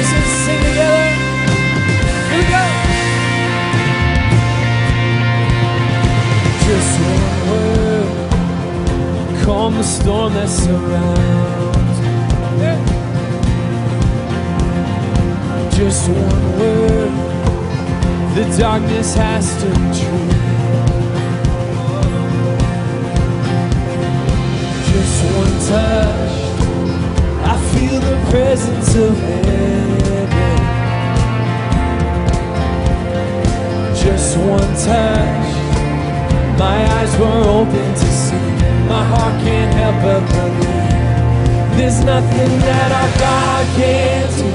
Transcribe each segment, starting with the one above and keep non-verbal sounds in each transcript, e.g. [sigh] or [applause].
voices, sing together. Here we go. Just one word, calm the storm that surrounds. Yeah. Just one word, the darkness has to retreat. Just one touch, feel the presence of heaven. Just one touch, my eyes were open to see. My heart can't help but believe. There's nothing that our God can't do.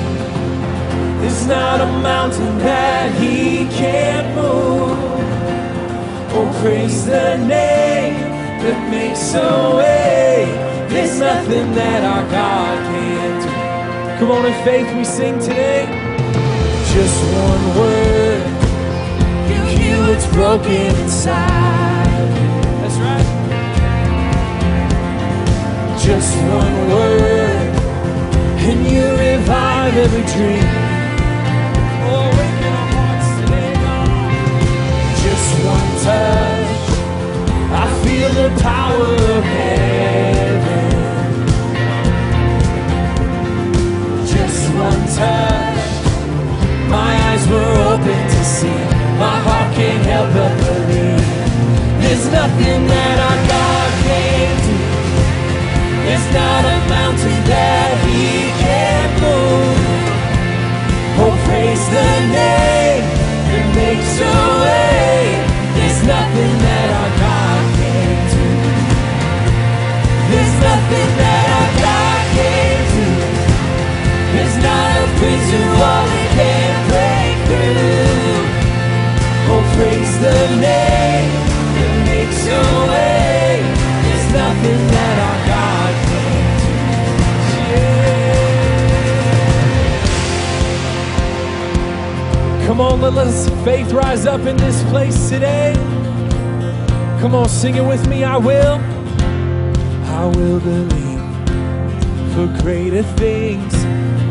There's not a mountain that He can't move. Oh, praise the name that makes a way. There's nothing that our God can't do. Come on, in faith we sing today. Just one word, you heal what's broken inside. That's right. Just one word, and you revive every dream. Oh, awaken our hearts today, God. Just one touch, I feel the power of heaven. Touch, my eyes were open to see. My heart can't help but believe. There's nothing that our God can't do. There's not a mountain that He can't move. Oh, praise the name that makes a way. There's nothing that our God can't do. There's nothing that our God can't break through. Oh, praise the name that makes a way. There's nothing that our God can't do. Come on, let us faith rise up in this place today. Come on, sing it with me. I will. I will believe for greater things.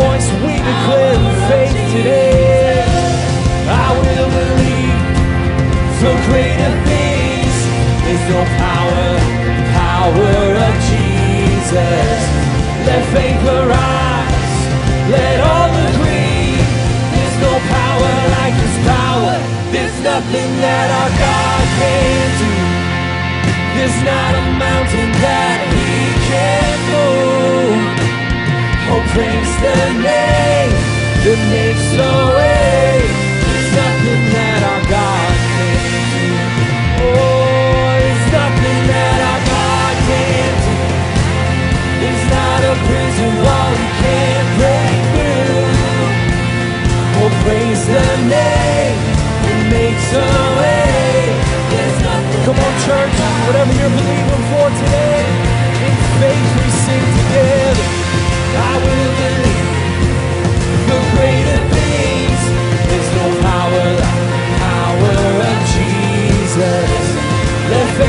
Voice, we declare the faith today. I will believe for greater things. There's no power, power of Jesus. Let faith arise. Let all agree. There's no power like His power. There's nothing that our God can't do. There's not a mountain that He can't move. Oh, praise the name that makes a way. There's nothing that our God can't do. Oh, there's nothing that our God can't do. There's not a prison wall He can't break through. Oh, praise the name that makes a way. There's nothing. Come on, church, whatever you're believing for today, in faith we sing together. Let faith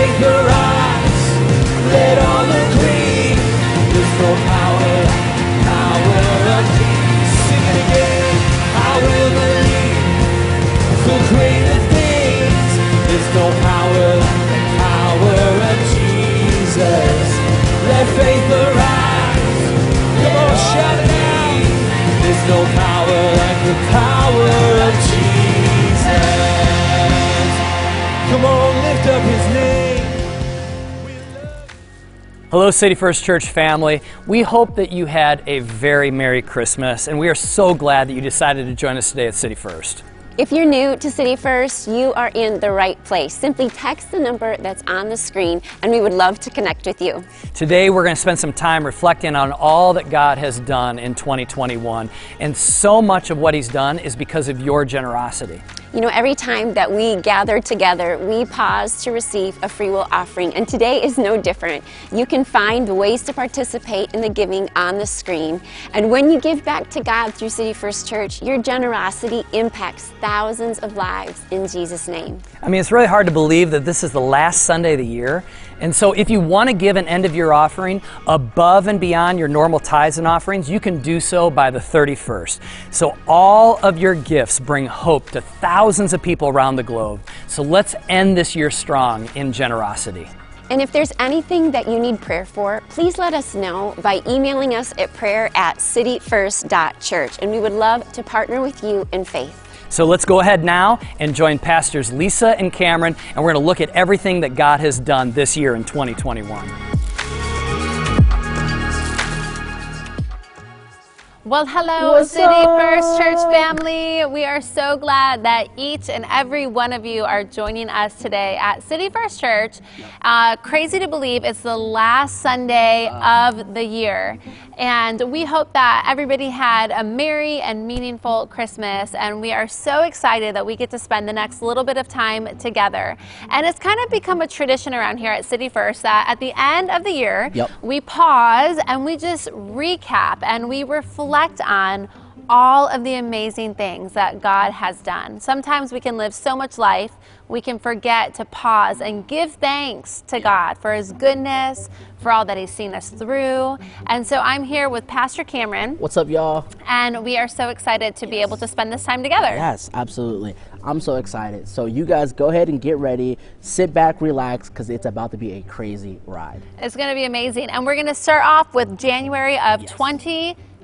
Hello, City First Church family. We hope that you had a very Merry Christmas, and we are so glad that you decided to join us today at City First. If you're new to City First, you are in the right place. Simply text the number that's on the screen, and we would love to connect with you. Today, we're going to spend some time reflecting on all that God has done in 2021. And so much of what He's done is because of your generosity. You know, every time that we gather together, we pause to receive a free will offering, and today is no different. You can find ways to participate in the giving on the screen. And when you give back to God through City First Church, your generosity impacts thousands of lives in Jesus' name. I mean, it's really hard to believe that this is the last Sunday of the year. And so, if you want to give an end of year offering above and beyond your normal tithes and offerings, you can do so by the 31st. So, all of your gifts bring hope to thousands of people around the globe. So, let's end this year strong in generosity. And if there's anything that you need prayer for, please let us know by emailing us at prayer at cityfirst.church. And we would love to partner with you in faith. So let's go ahead now and join Pastors Lisa and Cameron, and we're going to look at everything that God has done this year in 2021. Well, hello, What's City up? First Church family. We are so glad that each and every one of you are joining us today at City First Church. Uh, crazy to believe it's the last Sunday of the year. And we hope that everybody had a merry and meaningful Christmas. And we are so excited that we get to spend the next little bit of time together. And it's kind of become a tradition around here at City First that at the end of the year, Yep. we pause and we just recap and we reflect on all of the amazing things that God has done. Sometimes we can live so much life, we can forget to pause and give thanks to God for His goodness, for all that He's seen us through. And so I'm here with Pastor Cameron, What's up, y'all? and we are so excited to be able to spend this time together. Yes, absolutely. I'm so excited. So, you guys go ahead and get ready, sit back, relax, because it's about to be a crazy ride. It's going to be amazing. And we're going to start off with January of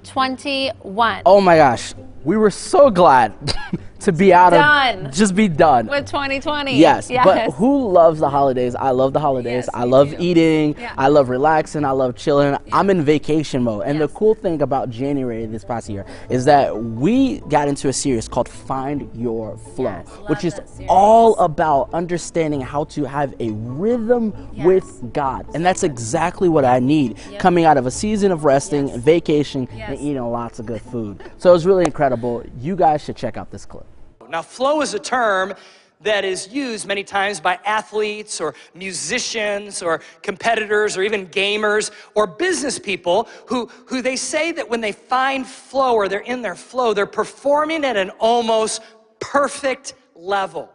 2021. Oh my gosh, we were so glad [laughs] to be out Done. of just be done. With 2020. Yes, but who loves the holidays? I love the holidays. Yes, I love too. eating. Yeah. I love relaxing. I love chilling. I'm in vacation mode. And the cool thing about January this past year is that we got into a series called Find Your Flow, Yes, which is all about understanding how to have a rhythm with God. And that's exactly what I need coming out of a season of resting, vacation, and Yes. eating lots of good food. So it was really incredible. You guys should check out this clip. Now, flow is a term that is used many times by athletes or musicians or competitors or even gamers or business people who, who they say that when they find flow or they're in their flow, they're performing at an almost perfect level.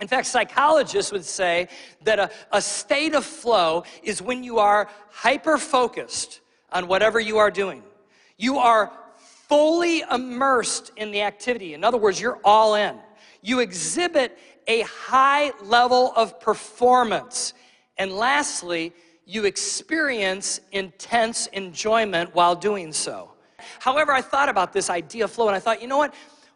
In fact, psychologists would say that a, a state of flow is when you are hyper focused on whatever you are doing. You are fully immersed in the activity. In other words, you're all in. You exhibit a high level of performance. And lastly, you experience intense enjoyment while doing so. However, I thought about this idea flow and I thought, you know what?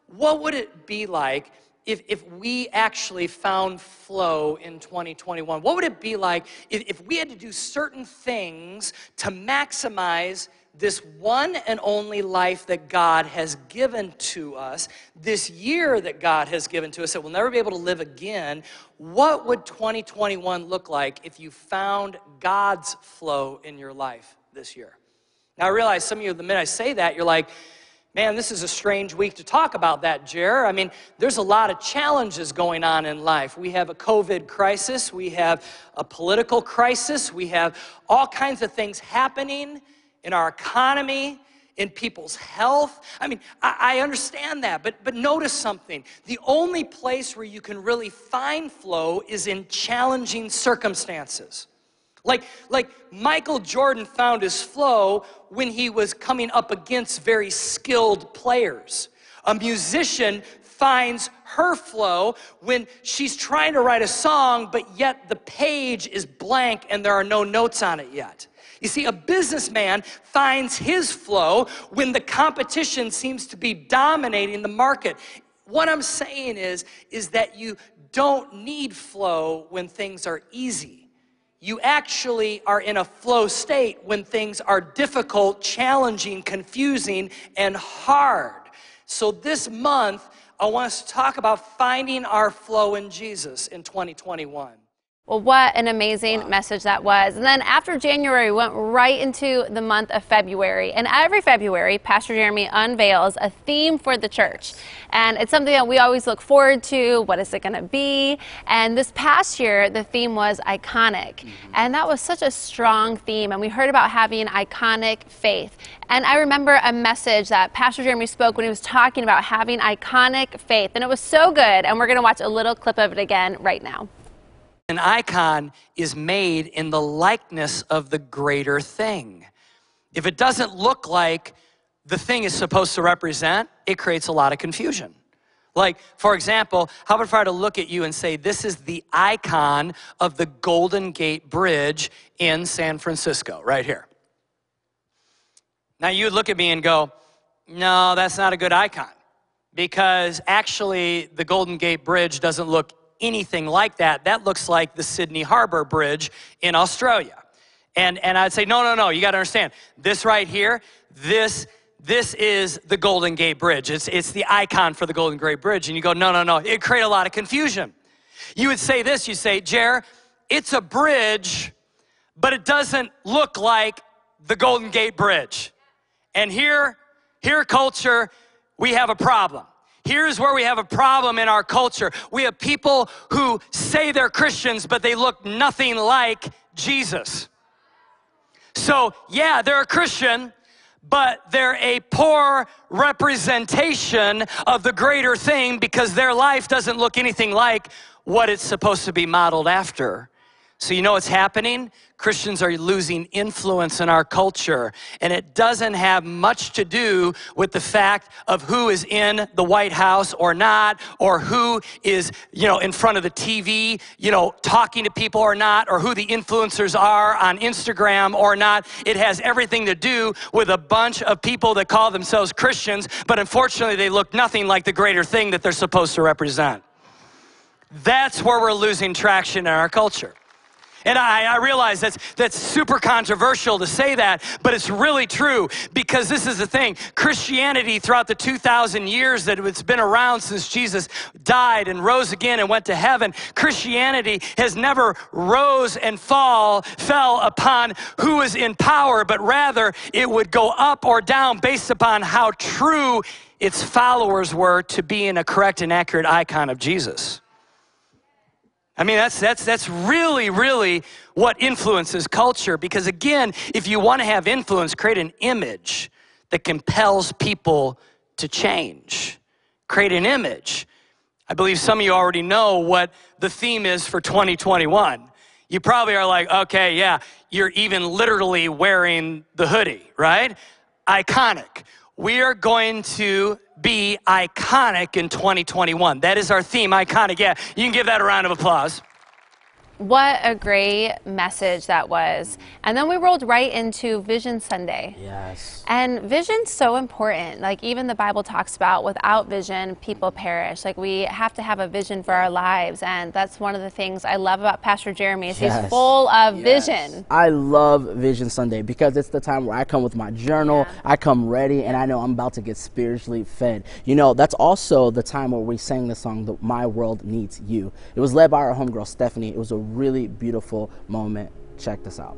What would it be like if, if we actually found flow in 2021? What would it be like if, if we had to do certain things to maximize this one and only life that God has given to us, this year that God has given to us that we'll never be able to live again? What would 2021 look like if you found God's flow in your life this year? Now, I realize some of you, the minute I say that, you're like, man, this is a strange week to talk about that, Jer. I mean, there's a lot of challenges going on in life. We have a COVID crisis, we have a political crisis, we have all kinds of things happening in our economy. In people's health. I mean, I, I understand that, but, but notice something. The only place where you can really find flow is in challenging circumstances. Like, like Michael Jordan found his flow when he was coming up against very skilled players. A musician finds her flow when she's trying to write a song, but yet the page is blank and there are no notes on it yet. You see, a businessman finds his flow when the competition seems to be dominating the market. What I'm saying is, is that you don't need flow when things are easy. You actually are in a flow state when things are difficult, challenging, confusing, and hard. So this month, I want us to talk about finding our flow in Jesus in 2021. Well, what an amazing message that was. And then after January, we went right into the month of February. And every February, Pastor Jeremy unveils a theme for the church. And it's something that we always look forward to. What is it going to be? And this past year, the theme was iconic. Mm-hmm. And that was such a strong theme. And we heard about having iconic faith. And I remember a message that Pastor Jeremy spoke when he was talking about having iconic faith. And it was so good. And we're going to watch a little clip of it again right now. An icon is made in the likeness of the greater thing. If it doesn't look like the thing is supposed to represent, it creates a lot of confusion. Like, for example, how about if I were to look at you and say, This is the icon of the Golden Gate Bridge in San Francisco, right here. Now you'd look at me and go, No, that's not a good icon. Because actually, the Golden Gate Bridge doesn't look anything like that. That looks like the Sydney Harbor Bridge in Australia. And, and I'd say, no, no, no, you got to understand. This right here, this, this is the Golden Gate Bridge. It's, it's the icon for the Golden Gate Bridge. And you go, no, no, no. It create a lot of confusion. You would say this, you say, Jer, it's a bridge, but it doesn't look like the Golden Gate Bridge. And here, here culture, we have a problem. Here's where we have a problem in our culture. We have people who say they're Christians, but they look nothing like Jesus. So, yeah, they're a Christian, but they're a poor representation of the greater thing because their life doesn't look anything like what it's supposed to be modeled after. So, you know what's happening? Christians are losing influence in our culture, and it doesn't have much to do with the fact of who is in the White House or not, or who is, you know, in front of the TV, you know, talking to people or not, or who the influencers are on Instagram or not. It has everything to do with a bunch of people that call themselves Christians, but unfortunately, they look nothing like the greater thing that they're supposed to represent. That's where we're losing traction in our culture. And I, I, realize that's, that's super controversial to say that, but it's really true because this is the thing. Christianity, throughout the 2,000 years that it's been around since Jesus died and rose again and went to heaven, Christianity has never rose and fall, fell upon who is in power, but rather it would go up or down based upon how true its followers were to being a correct and accurate icon of Jesus. I mean, that's, that's, that's really, really what influences culture. Because again, if you want to have influence, create an image that compels people to change. Create an image. I believe some of you already know what the theme is for 2021. You probably are like, okay, yeah, you're even literally wearing the hoodie, right? Iconic. We are going to be iconic in 2021. That is our theme, iconic. Yeah, you can give that a round of applause. What a great message that was. And then we rolled right into Vision Sunday. Yes. And vision's so important. Like even the Bible talks about without vision, people perish. Like we have to have a vision for our lives. And that's one of the things I love about Pastor Jeremy is Yes. he's full of Yes. vision. I love Vision Sunday because it's the time where I come with my journal, Yeah. I come ready, and I know I'm about to get spiritually fed. You know, that's also the time where we sang the song, the My World Needs You. It was led by our homegirl, Stephanie. It was a really beautiful moment. Check this out.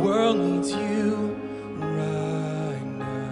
World needs you right now.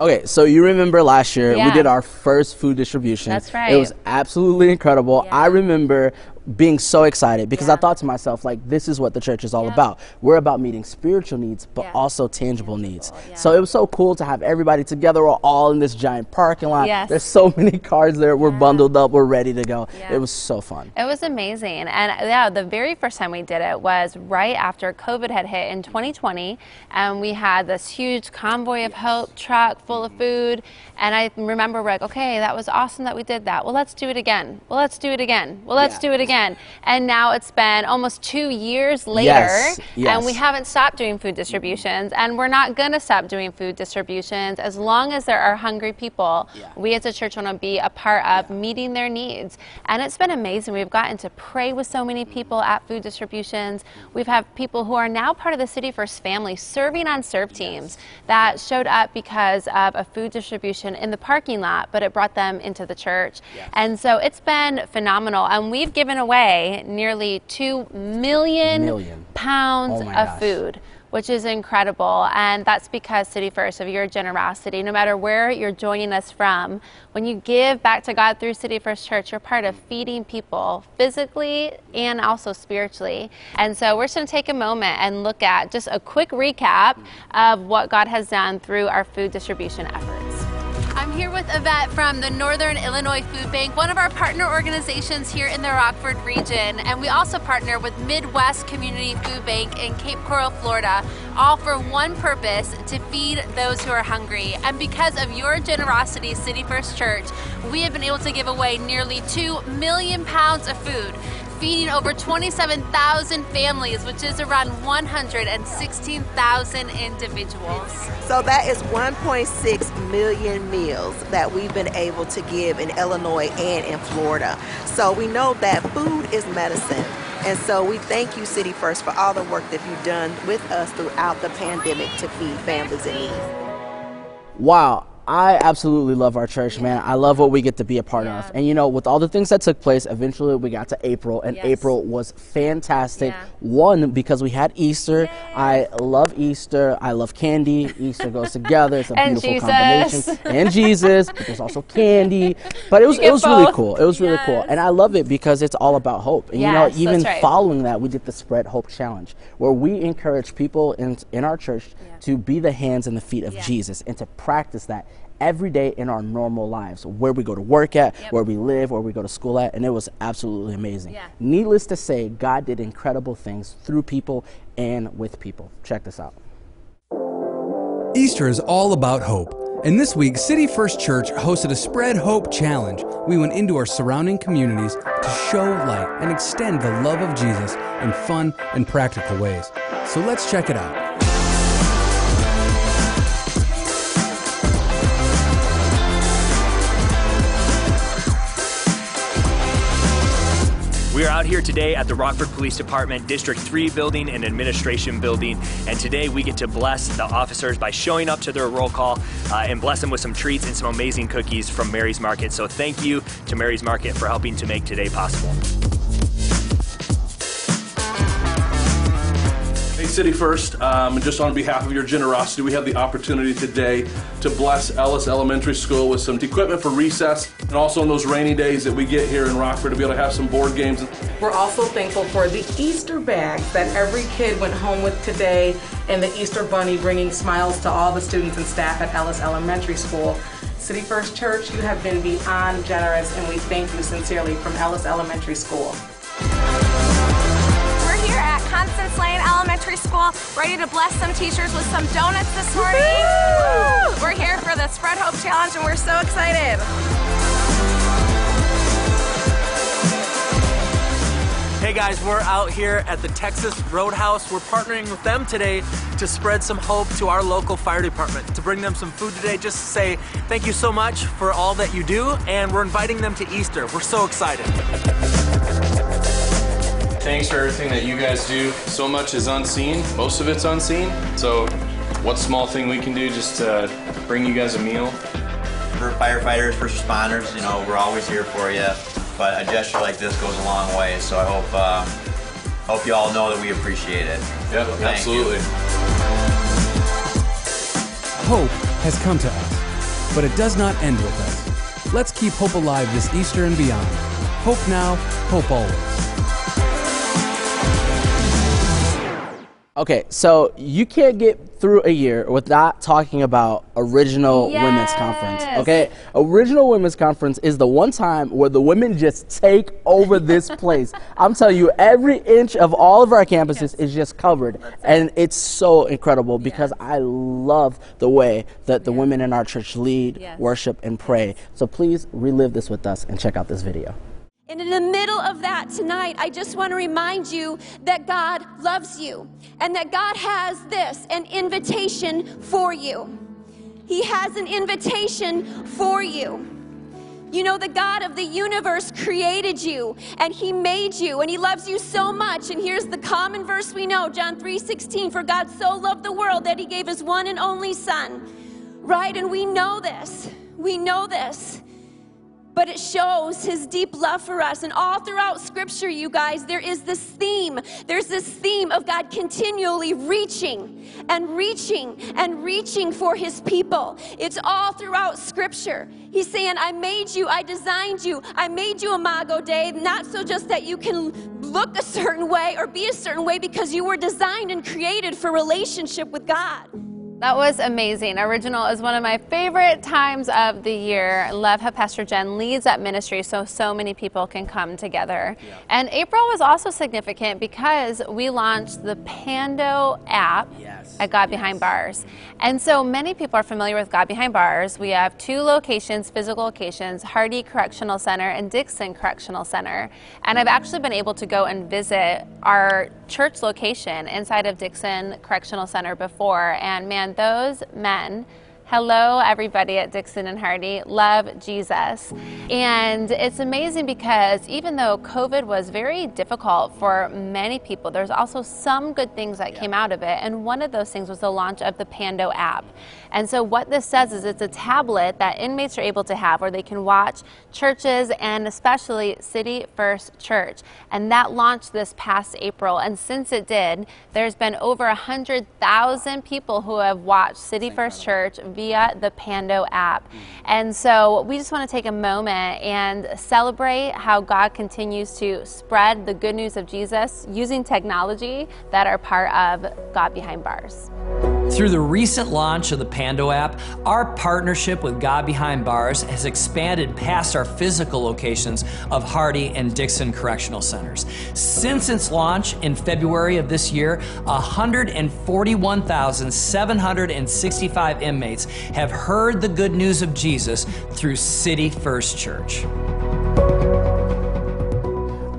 Okay, so you remember last year we did our first food distribution. That's right. It was absolutely incredible. I remember being so excited because I thought to myself, like, this is what the church is all Yeah. about. We're about meeting spiritual needs, but Yeah. also tangible needs. yeah. So it was so cool to have everybody together. We're all in this giant parking lot. Yes. There's so [laughs] many cars there. We're bundled up. We're ready to go. Yeah. It was so fun. It was amazing. And uh, yeah, the very first time we did it was right after COVID had hit in 2020. And we had this huge convoy of hope truck full of food. And I remember, we're like, okay, that was awesome that we did that. Well, let's do it again. Well, let's do it again. Well, let's Yeah. do it again. And now it's been almost two years later. Yes, And we haven't stopped doing food distributions. And we're not going to stop doing food distributions as long as there are hungry people. Yeah. We as a church want to be a part of meeting their needs. And it's been amazing. We've gotten to pray with so many people at food distributions. We've had people who are now part of the City First family serving on serve teams that showed up because of a food distribution in the parking lot, but it brought them into the church. And so it's been phenomenal. And we've given away nearly 2 million, Million. pounds Oh of gosh. food which is incredible. And that's because City First of your generosity. No matter where you're joining us from, when you give back to God through City First Church, you're part of feeding people physically and also spiritually. And so we're just going to take a moment and look at just a quick recap of what God has done through our food distribution efforts. I'm here with Yvette from the Northern Illinois Food Bank, one of our partner organizations here in the Rockford region. And we also partner with Midwest Community Food Bank in Cape Coral, Florida, all for one purpose to feed those who are hungry. And because of your generosity, City First Church, we have been able to give away nearly 2 million pounds of food. Feeding over 27,000 families, which is around 116,000 individuals. So that is 1.6 million meals that we've been able to give in Illinois and in Florida. So we know that food is medicine. And so we thank you, City First, for all the work that you've done with us throughout the pandemic to feed families in need. Wow. I absolutely love our church, man. I love what we get to be a part of. And you know, with all the things that took place, eventually we got to April, and Yes. April was fantastic. Yeah. One, because we had Easter. I love Easter. I love candy. Easter goes together. It's a [laughs] beautiful Jesus. combination. And Jesus, but there's also candy. But it was it was really cool. It was really cool. And I love it because it's all about hope. And you know, even right. following that, we did the Spread Hope Challenge, where we encourage people in in our church to be the hands and the feet of Jesus and to practice that every day in our normal lives, where we go to work at, where we live, where we go to school at, and it was absolutely amazing. Yeah. Needless to say, God did incredible things through people and with people. Check this out. Easter is all about hope. And this week, City First Church hosted a Spread Hope Challenge. We went into our surrounding communities to show light and extend the love of Jesus in fun and practical ways. So let's check it out. We are out here today at the Rockford Police Department District 3 building and administration building. And today we get to bless the officers by showing up to their roll call uh, and bless them with some treats and some amazing cookies from Mary's Market. So thank you to Mary's Market for helping to make today possible. Hey, City First, um, just on behalf of your generosity, we have the opportunity today to bless Ellis Elementary School with some equipment for recess and also on those rainy days that we get here in Rockford to be able to have some board games. We're also thankful for the Easter bags that every kid went home with today and the Easter Bunny bringing smiles to all the students and staff at Ellis Elementary School. City First Church, you have been beyond generous and we thank you sincerely from Ellis Elementary School. We're here at Constance Lane Elementary School, ready to bless some teachers with some donuts this morning. We're here for the Spread Hope Challenge and we're so excited. Hey guys, we're out here at the Texas Roadhouse. We're partnering with them today to spread some hope to our local fire department, to bring them some food today, just to say thank you so much for all that you do, and we're inviting them to Easter. We're so excited. Thanks for everything that you guys do. So much is unseen, most of it's unseen. So, what small thing we can do just to bring you guys a meal? For firefighters, first responders, you know, we're always here for you. But a gesture like this goes a long way. So I hope uh, hope you all know that we appreciate it. Yeah, So thank you. absolutely. Hope has come to us, but it does not end with us. Let's keep hope alive this Easter and beyond. Hope now, hope always. Okay, so you can't get through a year without talking about Original Women's Conference. Okay, Original Women's Conference is the one time where the women just take over this [laughs] place. I'm telling you, every inch of all of our campuses is just covered, and it's so incredible because I love the way that the women in our church lead, Yes. worship, and pray. So please relive this with us and check out this video. And in the middle of that tonight, I just want to remind you that God loves you and that God has this an invitation for you. He has an invitation for you. You know, the God of the universe created you and he made you and he loves you so much. And here's the common verse we know, John 3:16, for God so loved the world that he gave his one and only son. Right? And we know this. We know this but it shows his deep love for us. And all throughout scripture, you guys, there is this theme. There's this theme of God continually reaching and reaching and reaching for his people. It's all throughout scripture. He's saying, I made you, I designed you, I made you Imago Dei, not so just that you can look a certain way or be a certain way, because you were designed and created for relationship with God. That was amazing. Original is one of my favorite times of the year. Love how Pastor Jen leads that ministry so so many people can come together. And April was also significant because we launched the Pando app at God Behind Bars. And so many people are familiar with God Behind Bars. We have two locations, physical locations, Hardy Correctional Center and Dixon Correctional Center. And I've actually been able to go and visit our church location inside of Dixon Correctional Center before. And man, those men, hello everybody at Dixon and Hardy, love Jesus. And it's amazing because even though COVID was very difficult for many people, there's also some good things that came out of it. And one of those things was the launch of the Pando app. And so what this says is it's a tablet that inmates are able to have where they can watch churches and especially City First Church. And that launched this past April. And since it did, there's been over 100,000 people who have watched City First Church via the Pando app. And so we just want to take a moment and celebrate how God continues to spread the good news of Jesus using technology that are part of God Behind Bars. Through the recent launch of the Pando app, our partnership with God Behind Bars has expanded past our physical locations of Hardy and Dixon Correctional Centers. Since its launch in February of this year, 141,765 inmates have heard the good news of Jesus through City First Church.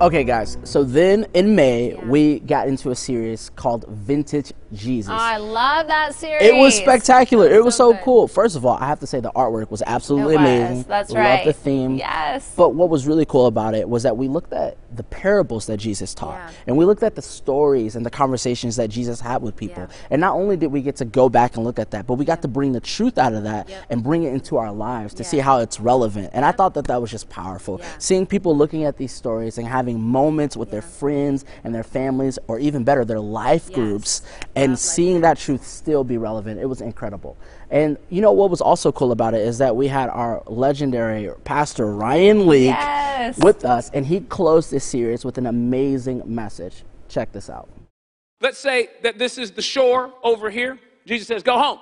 Okay, guys. So then in May, we got into a series called Vintage Jesus. Oh, I love that series. It was spectacular. It was so cool. First of all, I have to say the artwork was absolutely was. amazing. That's Love right. the theme. Yes. But what was really cool about it was that we looked at the parables that Jesus taught, and we looked at the stories and the conversations that Jesus had with people. And not only did we get to go back and look at that, but we got to bring the truth out of that and bring it into our lives to see how it's relevant. And I thought that that was just powerful. Seeing people looking at these stories and having moments with their friends and their families, or even better, their life groups, and seeing that truth still be relevant, it was incredible. And you know what was also cool about it is that we had our legendary pastor Ryan Leake Yes. with us, and he closed this series with an amazing message. Check this out. Let's say that this is the shore over here. Jesus says, Go home.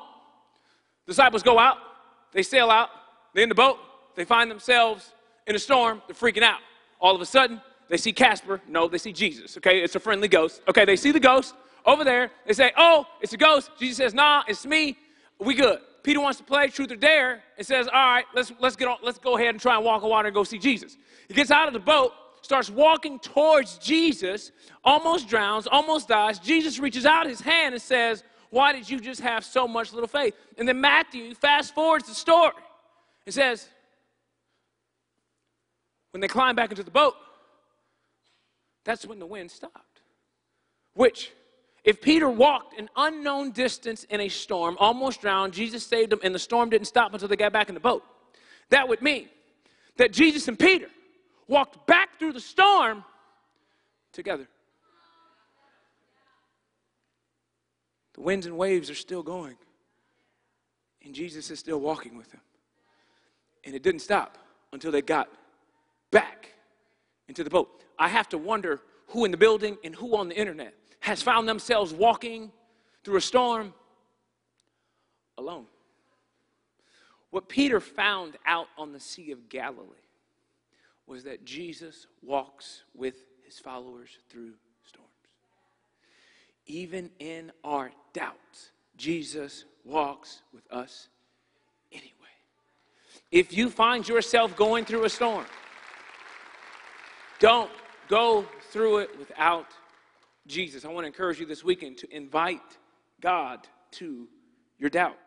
Disciples go out, they sail out, they're in the boat, they find themselves in a storm, they're freaking out. All of a sudden, they see Casper. No, they see Jesus. Okay, it's a friendly ghost. Okay, they see the ghost over there. They say, Oh, it's a ghost. Jesus says, Nah, it's me. We good. Peter wants to play truth or dare and says, All right, let's let's get on, let's go ahead and try and walk on water and go see Jesus. He gets out of the boat, starts walking towards Jesus, almost drowns, almost dies. Jesus reaches out his hand and says, Why did you just have so much little faith? And then Matthew fast forwards the story. It says, When they climb back into the boat, that's when the wind stopped. Which, if Peter walked an unknown distance in a storm, almost drowned, Jesus saved him, and the storm didn't stop until they got back in the boat. That would mean that Jesus and Peter walked back through the storm together. The winds and waves are still going, and Jesus is still walking with them. And it didn't stop until they got back into the boat. I have to wonder who in the building and who on the internet has found themselves walking through a storm alone. What Peter found out on the Sea of Galilee was that Jesus walks with his followers through storms. Even in our doubts, Jesus walks with us anyway. If you find yourself going through a storm, don't go through it without Jesus. I want to encourage you this weekend to invite God to your doubts.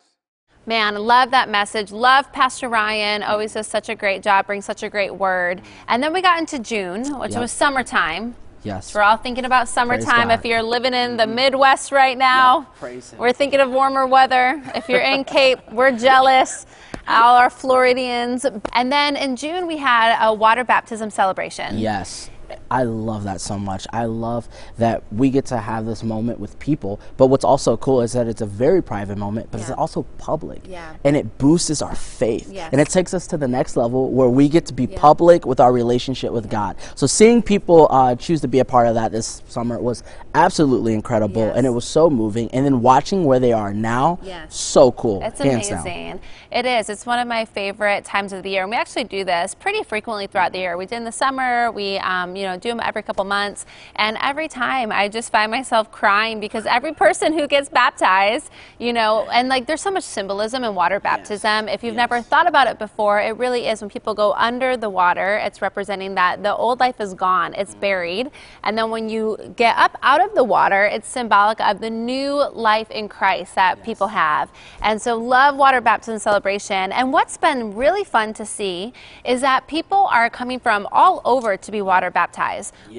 Man, love that message. Love Pastor Ryan. Always does such a great job, brings such a great word. And then we got into June, which Yep. was summertime. Yes. We're all thinking about summertime. If you're living in the Midwest right now, praise Him. we're thinking of warmer weather. If you're in Cape, we're jealous. All our Floridians. And then in June, we had a water baptism celebration. Yes. I love that so much. I love that we get to have this moment with people. But what's also cool is that it's a very private moment, but it's also public. Yeah. And it boosts our faith. Yes. And it takes us to the next level where we get to be public with our relationship with God. So seeing people uh, choose to be a part of that this summer was absolutely incredible. And it was so moving. And then watching where they are now, Yes. so cool. It's hands down. amazing. It is. It's one of my favorite times of the year. And we actually do this pretty frequently throughout the year. We did in the summer. We, um, you know, do them every couple months. And every time I just find myself crying because every person who gets baptized, you know, and like there's so much symbolism in water baptism. If you've never thought about it before, it really is when people go under the water, it's representing that the old life is gone, it's mm. buried. And then when you get up out of the water, it's symbolic of the new life in Christ that people have. And so, love water baptism celebration. And what's been really fun to see is that people are coming from all over to be water baptized.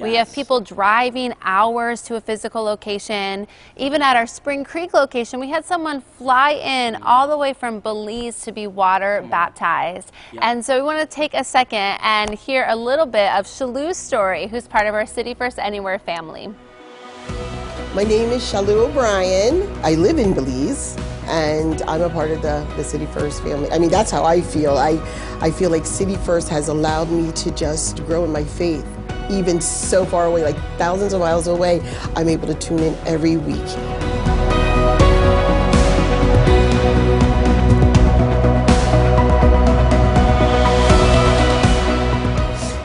We have people driving hours to a physical location. Even at our Spring Creek location, we had someone fly in mm. all the way from Belize to be water baptized. And so, we want to take a second and hear a little bit of Shalu's story, who's part of our City First Anywhere family. My name is Shalu O'Brien. I live in Belize and I'm a part of the, the City First family. I mean, that's how I feel. I, I feel like City First has allowed me to just grow in my faith. Even so far away, like thousands of miles away, I'm able to tune in every week.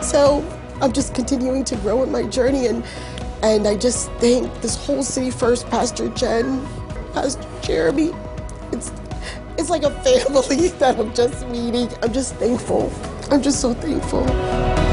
So I'm just continuing to grow in my journey and and I just thank this whole city first, Pastor Jen, Pastor Jeremy. It's it's like a [laughs] family that I'm just meeting. I'm just thankful. I'm just so thankful.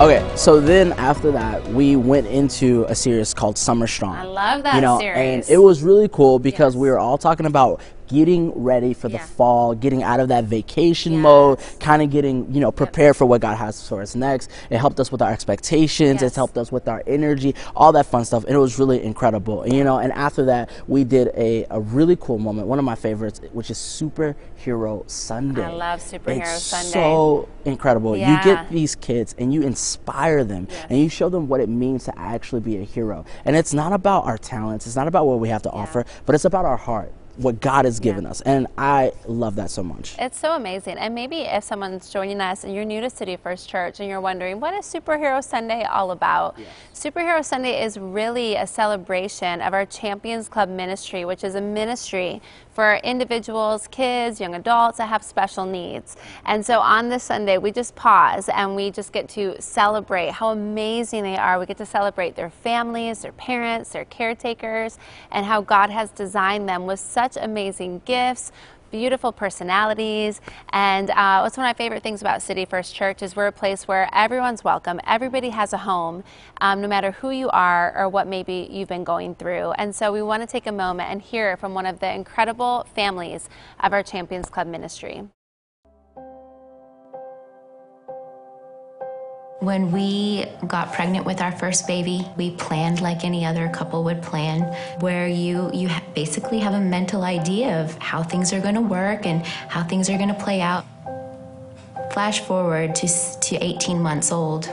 Okay, so then after that, we went into a series called Summer Strong. I love that you know, series. And it was really cool because we were all talking about getting ready for the fall, getting out of that vacation mode, kind of getting, you know, prepared for what God has for us next. It helped us with our expectations, it's helped us with our energy, all that fun stuff. And it was really incredible. And, you know, and after that, we did a, a really cool moment, one of my favorites, which is Superhero Sunday. I love Superhero Sunday. it's Sunday. So incredible. You get these kids and you inspire them and you show them what it means to actually be a hero. And it's not about our talents, it's not about what we have to offer, but it's about our heart, what God has given us. And I love that so much. It's so amazing. And maybe if someone's joining us and you're new to City First Church and you're wondering, what is Superhero Sunday all about? Superhero Sunday is really a celebration of our Champions Club ministry, which is a ministry for individuals, kids, young adults that have special needs. And so on this Sunday, we just pause and we just get to celebrate how amazing they are. We get to celebrate their families, their parents, their caretakers, and how God has designed them with such amazing gifts beautiful personalities. And uh, what's one of my favorite things about City First Church is we're a place where everyone's welcome. Everybody has a home, um, no matter who you are or what maybe you've been going through. And so we want to take a moment and hear from one of the incredible families of our Champions Club ministry. When we got pregnant with our first baby, we planned like any other couple would plan, where you you basically have a mental idea of how things are going to work and how things are going to play out. Flash forward to to 18 months old,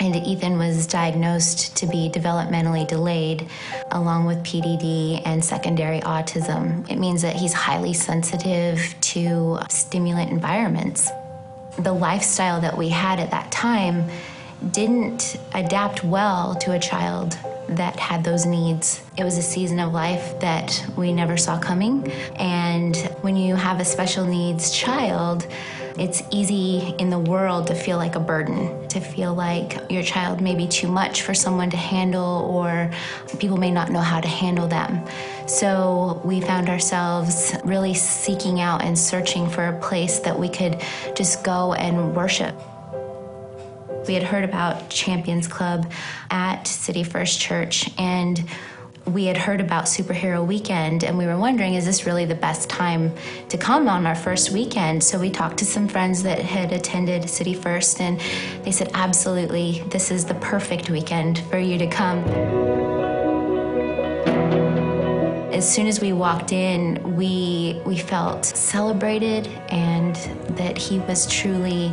and Ethan was diagnosed to be developmentally delayed, along with PDD and secondary autism. It means that he's highly sensitive to stimulant environments the lifestyle that we had at that time didn't adapt well to a child that had those needs. It was a season of life that we never saw coming. And when you have a special needs child, it's easy in the world to feel like a burden, to feel like your child may be too much for someone to handle, or people may not know how to handle them. So we found ourselves really seeking out and searching for a place that we could just go and worship. We had heard about Champions Club at City First Church, and we had heard about Superhero Weekend, and we were wondering, is this really the best time to come on our first weekend? So we talked to some friends that had attended City First, and they said, absolutely, this is the perfect weekend for you to come. As soon as we walked in, we we felt celebrated and that he was truly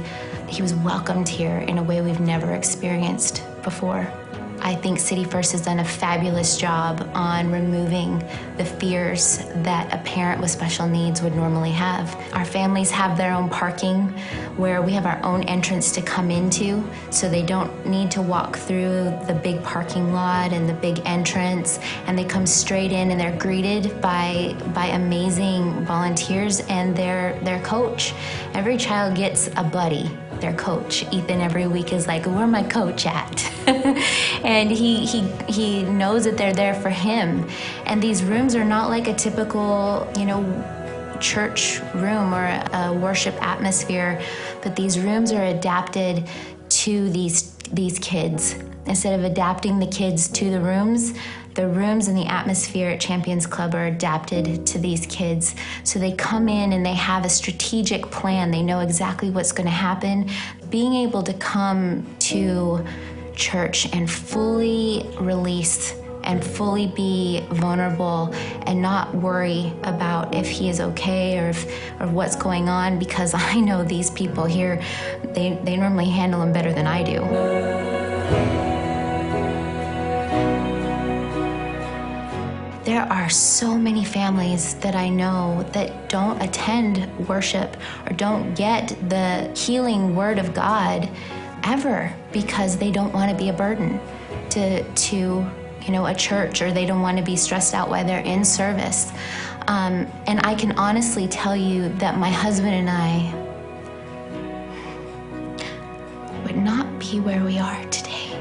he was welcomed here in a way we've never experienced before. I think City First has done a fabulous job on removing the fears that a parent with special needs would normally have. Our families have their own parking where we have our own entrance to come into, so they don't need to walk through the big parking lot and the big entrance, and they come straight in and they're greeted by by amazing volunteers and their their coach. Every child gets a buddy their coach. Ethan every week is like, "Where my coach at?" [laughs] and he he he knows that they're there for him. And these rooms are not like a typical, you know, church room or a worship atmosphere, but these rooms are adapted to these these kids. Instead of adapting the kids to the rooms, the rooms and the atmosphere at Champions Club are adapted to these kids. So they come in and they have a strategic plan. They know exactly what's going to happen. Being able to come to church and fully release and fully be vulnerable and not worry about if he is okay or if or what's going on because [laughs] I know these people here they, they normally handle him better than I do. There are so many families that I know that don't attend worship or don't get the healing word of God ever because they don't want to be a burden to to you know a church or they don't want to be stressed out while they're in service. Um, and I can honestly tell you that my husband and I would not be where we are today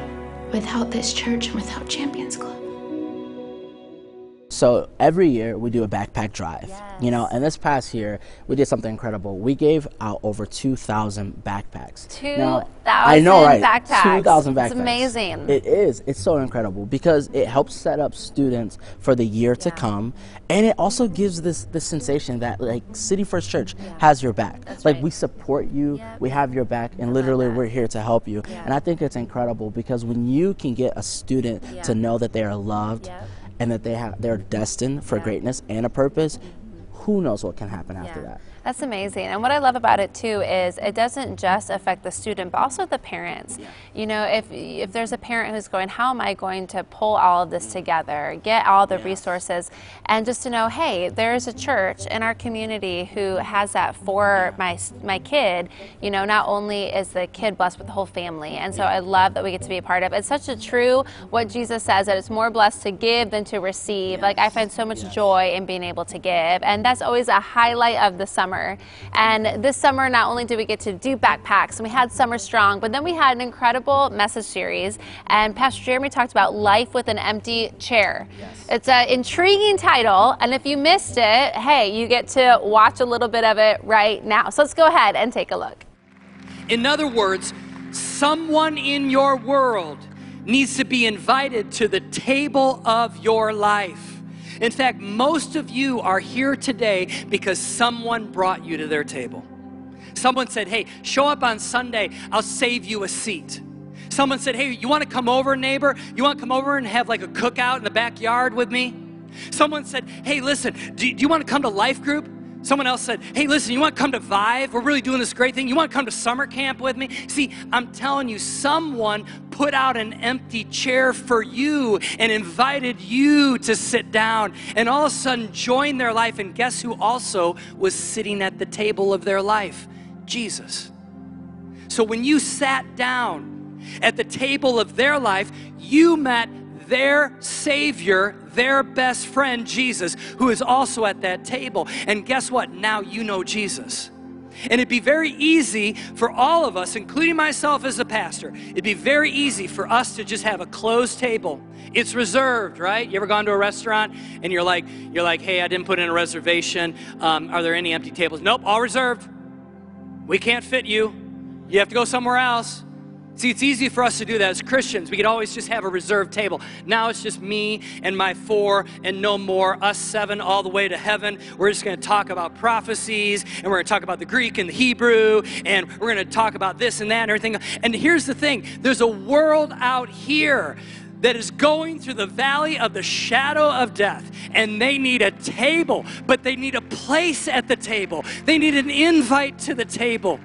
without this church and without Champions Club. So every year we do a backpack drive, you know, and this past year we did something incredible. We gave out over 2,000 backpacks. Now, I know, 2,000 right? backpacks. 2,000 backpacks. It's amazing. It is. It's so incredible because it helps set up students for the year to come, and it also gives this this sensation that like City First Church has your back. like we support you, we have your back, and literally we're here to help you. And I think it's incredible because when you can get a student to know that they are loved and that they have they're destined for greatness and a purpose, who knows what can happen after that. That's amazing. And what I love about it too is it doesn't just affect the student, but also the parents. You know, if if there's a parent who's going, how am I going to pull all of this mm. together, get all the resources, and just to know, hey, there's a church in our community who has that for my my kid. You know, not only is the kid blessed, but the whole family. And so I love that we get to be a part of. It's such a true what Jesus says that it's more blessed to give than to receive. Like I find so much joy in being able to give, and that's always a highlight of the summer. And this summer, not only did we get to do backpacks and we had Summer Strong, but then we had an incredible message series. And Pastor Jeremy talked about life with an empty chair. Yes. It's an intriguing title, and if you missed it, hey, you get to watch a little bit of it right now. So let's go ahead and take a look. In other words, someone in your world needs to be invited to the table of your life. In fact, most of you are here today because someone brought you to their table. Someone said, Hey, show up on Sunday, I'll save you a seat. Someone said, Hey, you want to come over, neighbor? You want to come over and have like a cookout in the backyard with me? Someone said, Hey, listen, do, do you want to come to Life Group? Someone else said, Hey, listen, you want to come to Vive? We're really doing this great thing. You want to come to summer camp with me? See, I'm telling you, someone put out an empty chair for you and invited you to sit down and all of a sudden join their life. And guess who also was sitting at the table of their life? Jesus. So when you sat down at the table of their life, you met their Savior, their best friend, Jesus, who is also at that table. And guess what? Now you know Jesus. And it'd be very easy for all of us, including myself as a pastor, it'd be very easy for us to just have a closed table. It's reserved, right? You ever gone to a restaurant and you're like, you're like, hey, I didn't put in a reservation. Um, are there any empty tables? Nope, all reserved. We can't fit you. You have to go somewhere else. See, it's easy for us to do that as Christians. We could always just have a reserved table. Now it's just me and my four and no more, us seven all the way to heaven. We're just going to talk about prophecies and we're going to talk about the Greek and the Hebrew and we're going to talk about this and that and everything. And here's the thing there's a world out here that is going through the valley of the shadow of death, and they need a table, but they need a place at the table. They need an invite to the table.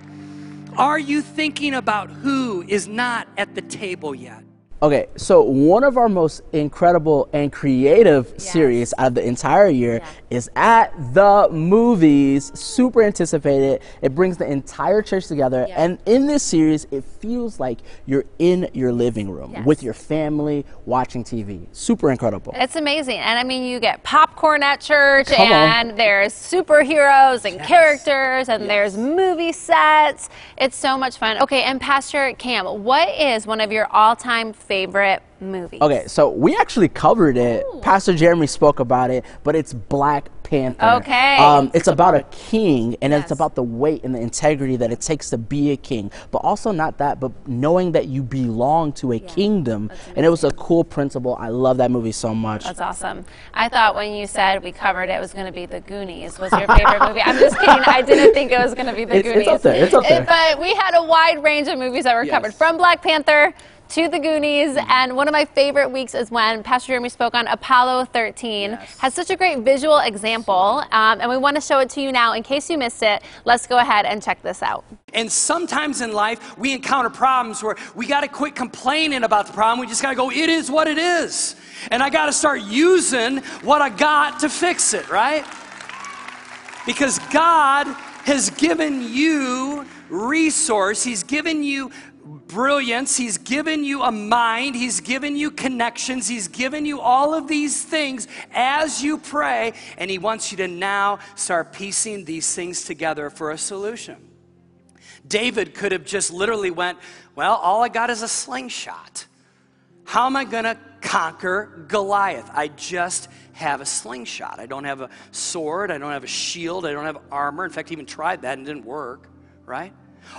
Are you thinking about who is not at the table yet? Okay, so one of our most incredible and creative series out of the entire year is at the movies. Super anticipated. It brings the entire church together. And in this series, it feels like you're in your living room with your family watching TV. Super incredible. It's amazing. And I mean, you get popcorn at church, Come on. and there's superheroes and characters, and there's movie sets. It's so much fun. Okay, and Pastor Cam, what is one of your all time favorite movies? Okay, so we actually covered it. Pastor Jeremy spoke about it, but it's Black Panther. Okay. Um, it's about a king, and it's about the weight and the integrity that it takes to be a king. But also not that, but knowing that you belong to a kingdom. And it was a cool principle. I love that movie so much. That's awesome. I thought when you said we covered it, it was going to be The Goonies was your favorite movie. I'm just kidding. I didn't think it was going to be The [laughs] It's- Goonies. it's up there. It's up there. But we had a wide range of movies that were covered from Black Panther to the Goonies. And one of my favorite weeks is when Pastor Jeremy spoke on Apollo 13. Has such a great visual example. Um, and we want to show it to you now. In case you missed it, let's go ahead and check this out. And sometimes in life, we encounter problems where we got to quit complaining about the problem. We just got to go, it is what it is. And I got to start using what I got to fix it, right? Because God has given you resource, He's given you brilliance, He's given you a mind, He's given you connections, He's given you all of these things as you pray, and He wants you to now start piecing these things together for a solution. David could have just literally went, Well, all I got is a slingshot. How am I going to conquer Goliath? I just have a slingshot. I don't have a sword. I don't have a shield. I don't have armor. In fact, he even tried that and didn't work, right?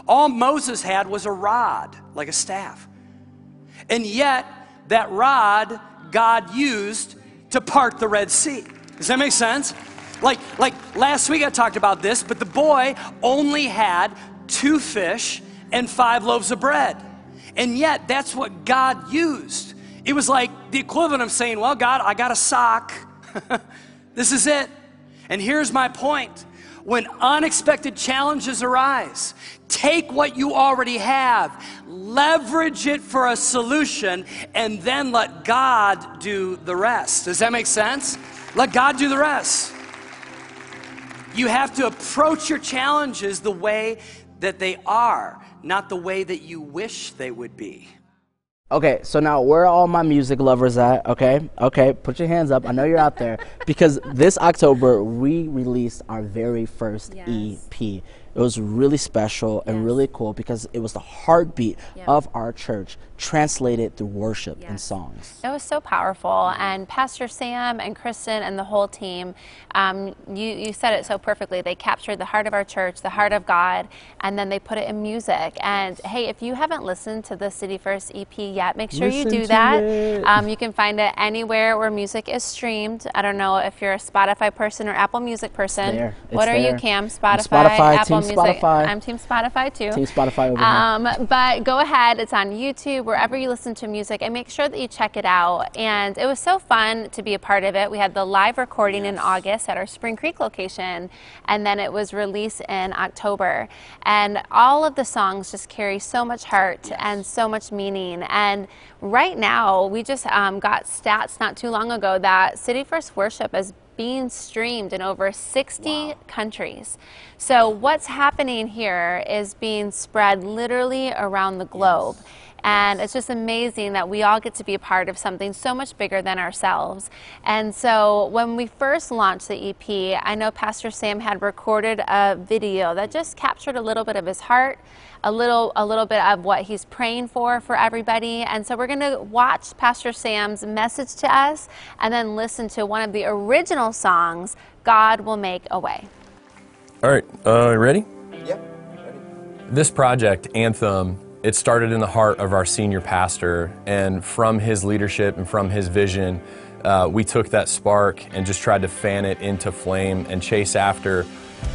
All Moses had was a rod, like a staff. And yet, that rod God used to part the Red Sea. Does that make sense? Like, like last week I talked about this, but the boy only had two fish and five loaves of bread. And yet, that's what God used. It was like the equivalent of saying, Well, God, I got a sock. [laughs] this is it. And here's my point when unexpected challenges arise, take what you already have, leverage it for a solution, and then let God do the rest. Does that make sense? Let God do the rest. You have to approach your challenges the way that they are, not the way that you wish they would be. Okay, so now where are all my music lovers at? Okay, okay, put your hands up. I know you're out there [laughs] because this October we released our very first EP. It was really special and really cool because it was the heartbeat of our church translated through worship and songs. It was so powerful. And Pastor Sam and Kristen and the whole team, um, you, you said it so perfectly. They captured the heart of our church, the heart of God, and then they put it in music. And hey, if you haven't listened to the City First EP yet, make sure you do that. Um, you can find it anywhere where music is streamed. I don't know if you're a Spotify person or Apple Music person. there. What are you. Cam? Spotify, Spotify, Apple music. Spotify. I'm Team Spotify too. Team Spotify over here. Um, but go ahead, it's on YouTube, wherever you listen to music, and make sure that you check it out. And it was so fun to be a part of it. We had the live recording in August at our Spring Creek location, and then it was released in October. And all of the songs just carry so much heart and so much meaning. And right now, we just um, got stats not too long ago that City First Worship is being streamed in over 60 countries. So, what's happening here is being spread literally around the globe. And it's just amazing that we all get to be a part of something so much bigger than ourselves. And so, when we first launched the EP, I know Pastor Sam had recorded a video that just captured a little bit of his heart, a little, a little bit of what he's praying for for everybody. And so, we're going to watch Pastor Sam's message to us and then listen to one of the original songs, God Will Make a Way. All right, uh, ready? Yep. Ready. This project, Anthem, it started in the heart of our senior pastor, and from his leadership and from his vision, uh, we took that spark and just tried to fan it into flame and chase after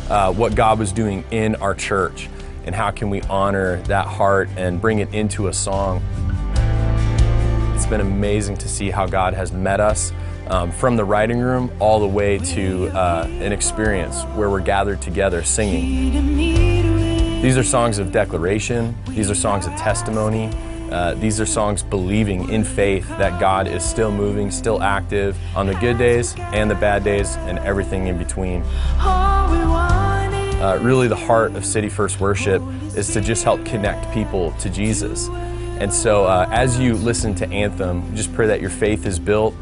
uh, what God was doing in our church and how can we honor that heart and bring it into a song. It's been amazing to see how God has met us um, from the writing room all the way to uh, an experience where we're gathered together singing. These are songs of declaration, these are songs of testimony, uh, these are songs believing in faith that God is still moving, still active on the good days and the bad days and everything in between. Uh, really, the heart of City First Worship is to just help connect people to Jesus. And so, uh, as you listen to Anthem, just pray that your faith is built.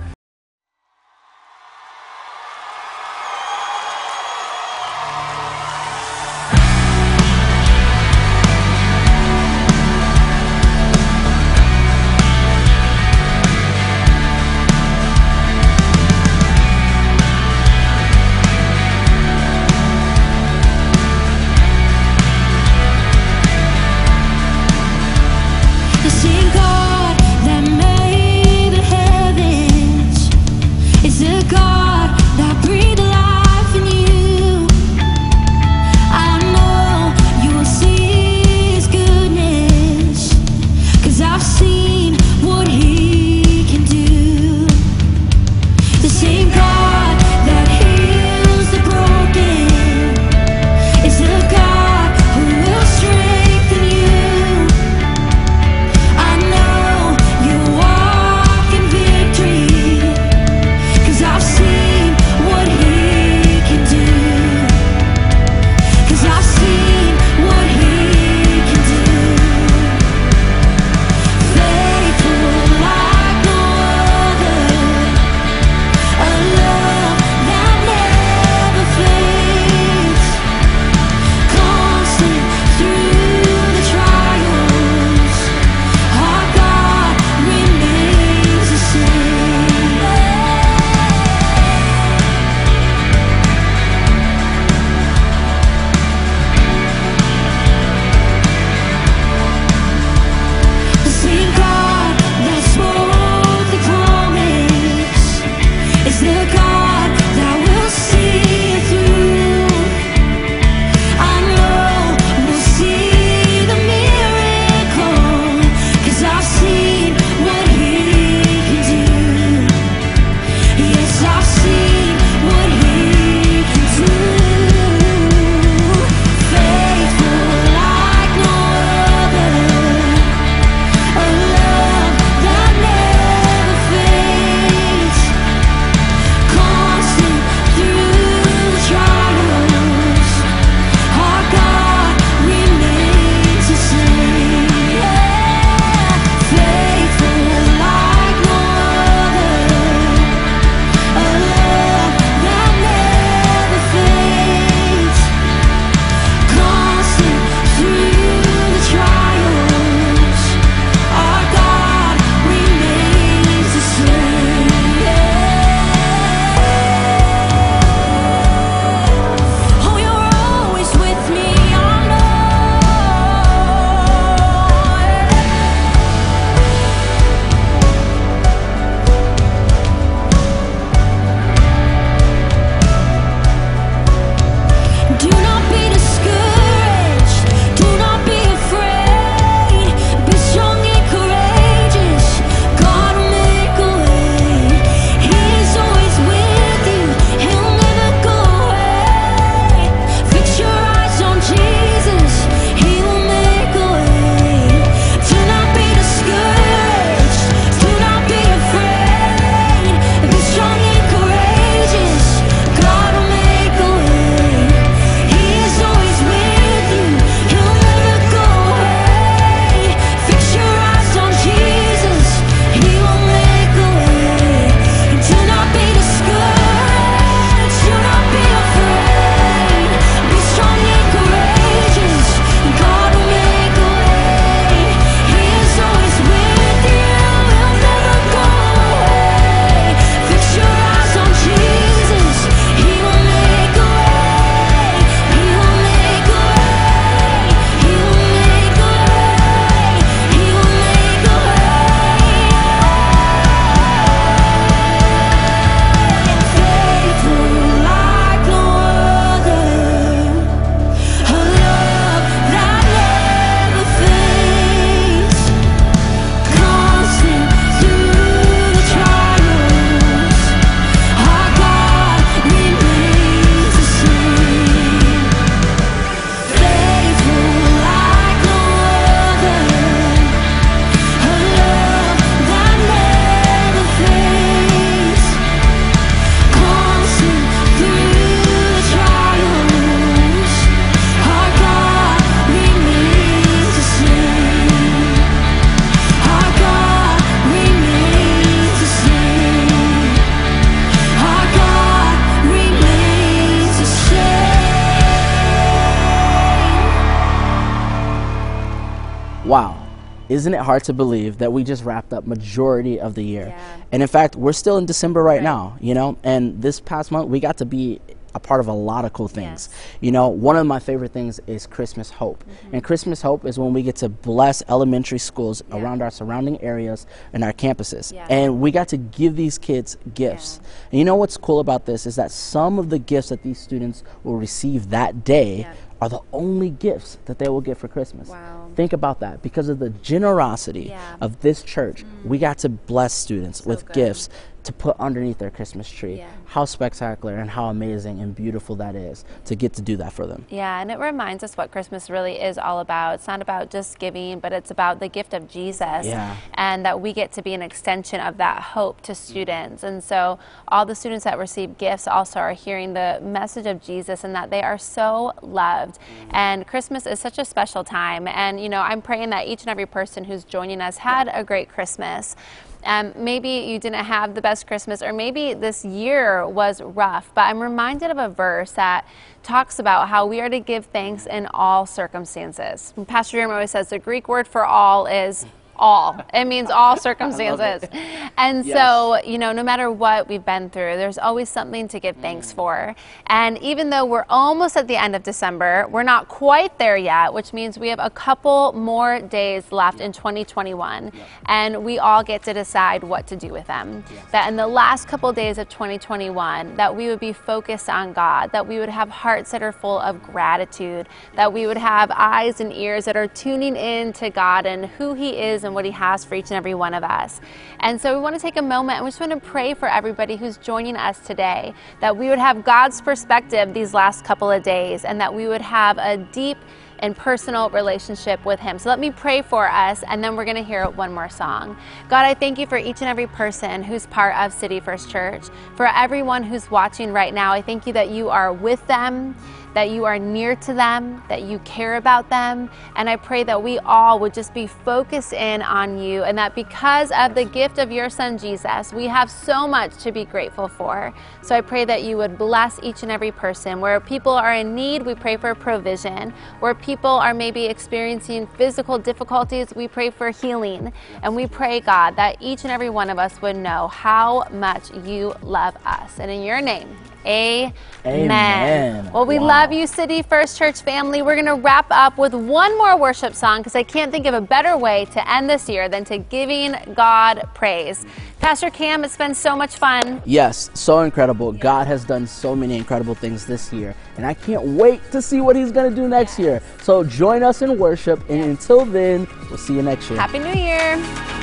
Isn't it hard to believe that we just wrapped up majority of the year? And in fact, we're still in December right, now, you know? And this past month we got to be a part of a lot of cool things. You know, one of my favorite things is Christmas Hope. Mm-hmm. And Christmas Hope is when we get to bless elementary schools around our surrounding areas and our campuses. And we got to give these kids gifts. And you know what's cool about this is that some of the gifts that these students will receive that day are the only gifts that they will get for Christmas. Think about that. Because of the generosity of this church, mm. we got to bless students with gifts to put underneath their Christmas tree. How spectacular and how amazing and beautiful that is to get to do that for them. Yeah, and it reminds us what Christmas really is all about. It's not about just giving, but it's about the gift of Jesus. Yeah. And that we get to be an extension of that hope to students. And so all the students that receive gifts also are hearing the message of Jesus and that they are so loved. Mm. And Christmas is such a special time. And, you know, I'm praying that each and every person who's joining us had a great Christmas. Um, maybe you didn't have the best Christmas, or maybe this year was rough, but I'm reminded of a verse that talks about how we are to give thanks in all circumstances. And Pastor Jeremy always says the Greek word for all is all. It means all [laughs] circumstances. And so, you know, no matter what we've been through, there's always something to give thanks for. And even though we're almost at the end of December, we're not quite there yet, which means we have a couple more days left in 2021. And we all get to decide what to do with them. That in the last couple days of 2021, that we would be focused on God, that we would have hearts that are full of gratitude, that we would have eyes and ears that are tuning in to God and who He is and what He has for each and every one of us. And so we want to take a moment and we just want to pray for everybody who's joining us today that we would have God's perspective these last couple of days and that we would have a deep and personal relationship with Him. So let me pray for us, and then we're going to hear one more song. God, I thank you for each and every person who's part of City First Church. For everyone who's watching right now, I thank you that you are with them. That you are near to them, that you care about them. And I pray that we all would just be focused in on you, and that because of the gift of your son Jesus, we have so much to be grateful for. So I pray that you would bless each and every person. Where people are in need, we pray for provision. Where people are maybe experiencing physical difficulties, we pray for healing. And we pray, God, that each and every one of us would know how much you love us. And in your name, Amen. Amen. Well, we Wow. love you, City First Church family. We're going to wrap up with one more worship song because I can't think of a better way to end this year than to giving God praise. Pastor Cam, it's been so much fun. Yes, so incredible. God has done so many incredible things this year, and I can't wait to see what He's going to do next year. So join us in worship, and until then, we'll see you next year. Happy New Year.